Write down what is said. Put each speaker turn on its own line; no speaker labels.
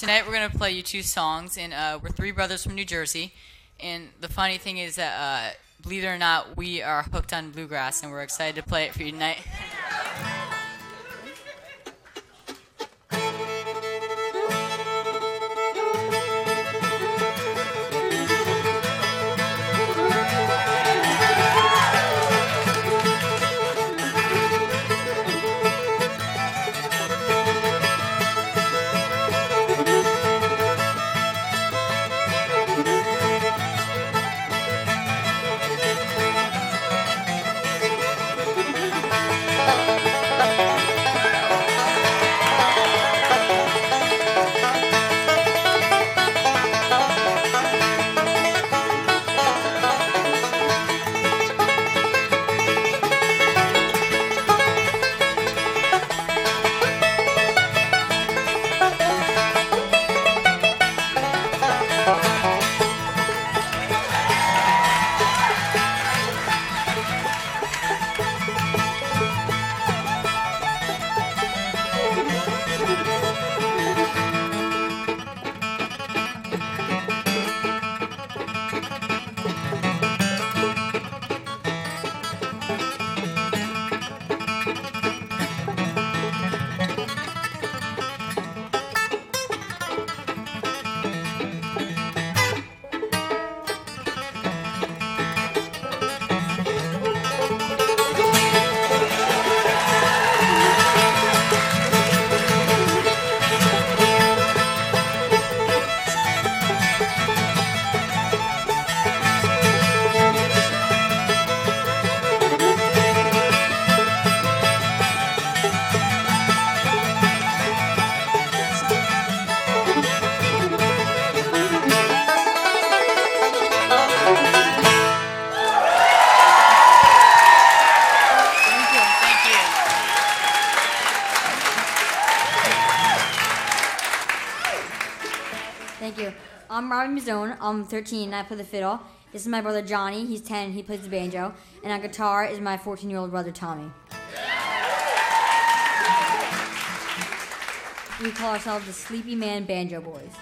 tonight we're gonna play you two songs, and uh, we're three brothers from New Jersey. And the funny thing is that, uh, believe it or not, we are hooked on bluegrass, and we're excited to play it for you tonight.
I'm Robin Mizzone. I'm 13 and I play the fiddle. This is my brother Johnny. He's 10. He plays the banjo. And on guitar is my 14 year old brother Tommy. We call ourselves the Sleepy Man Banjo Boys.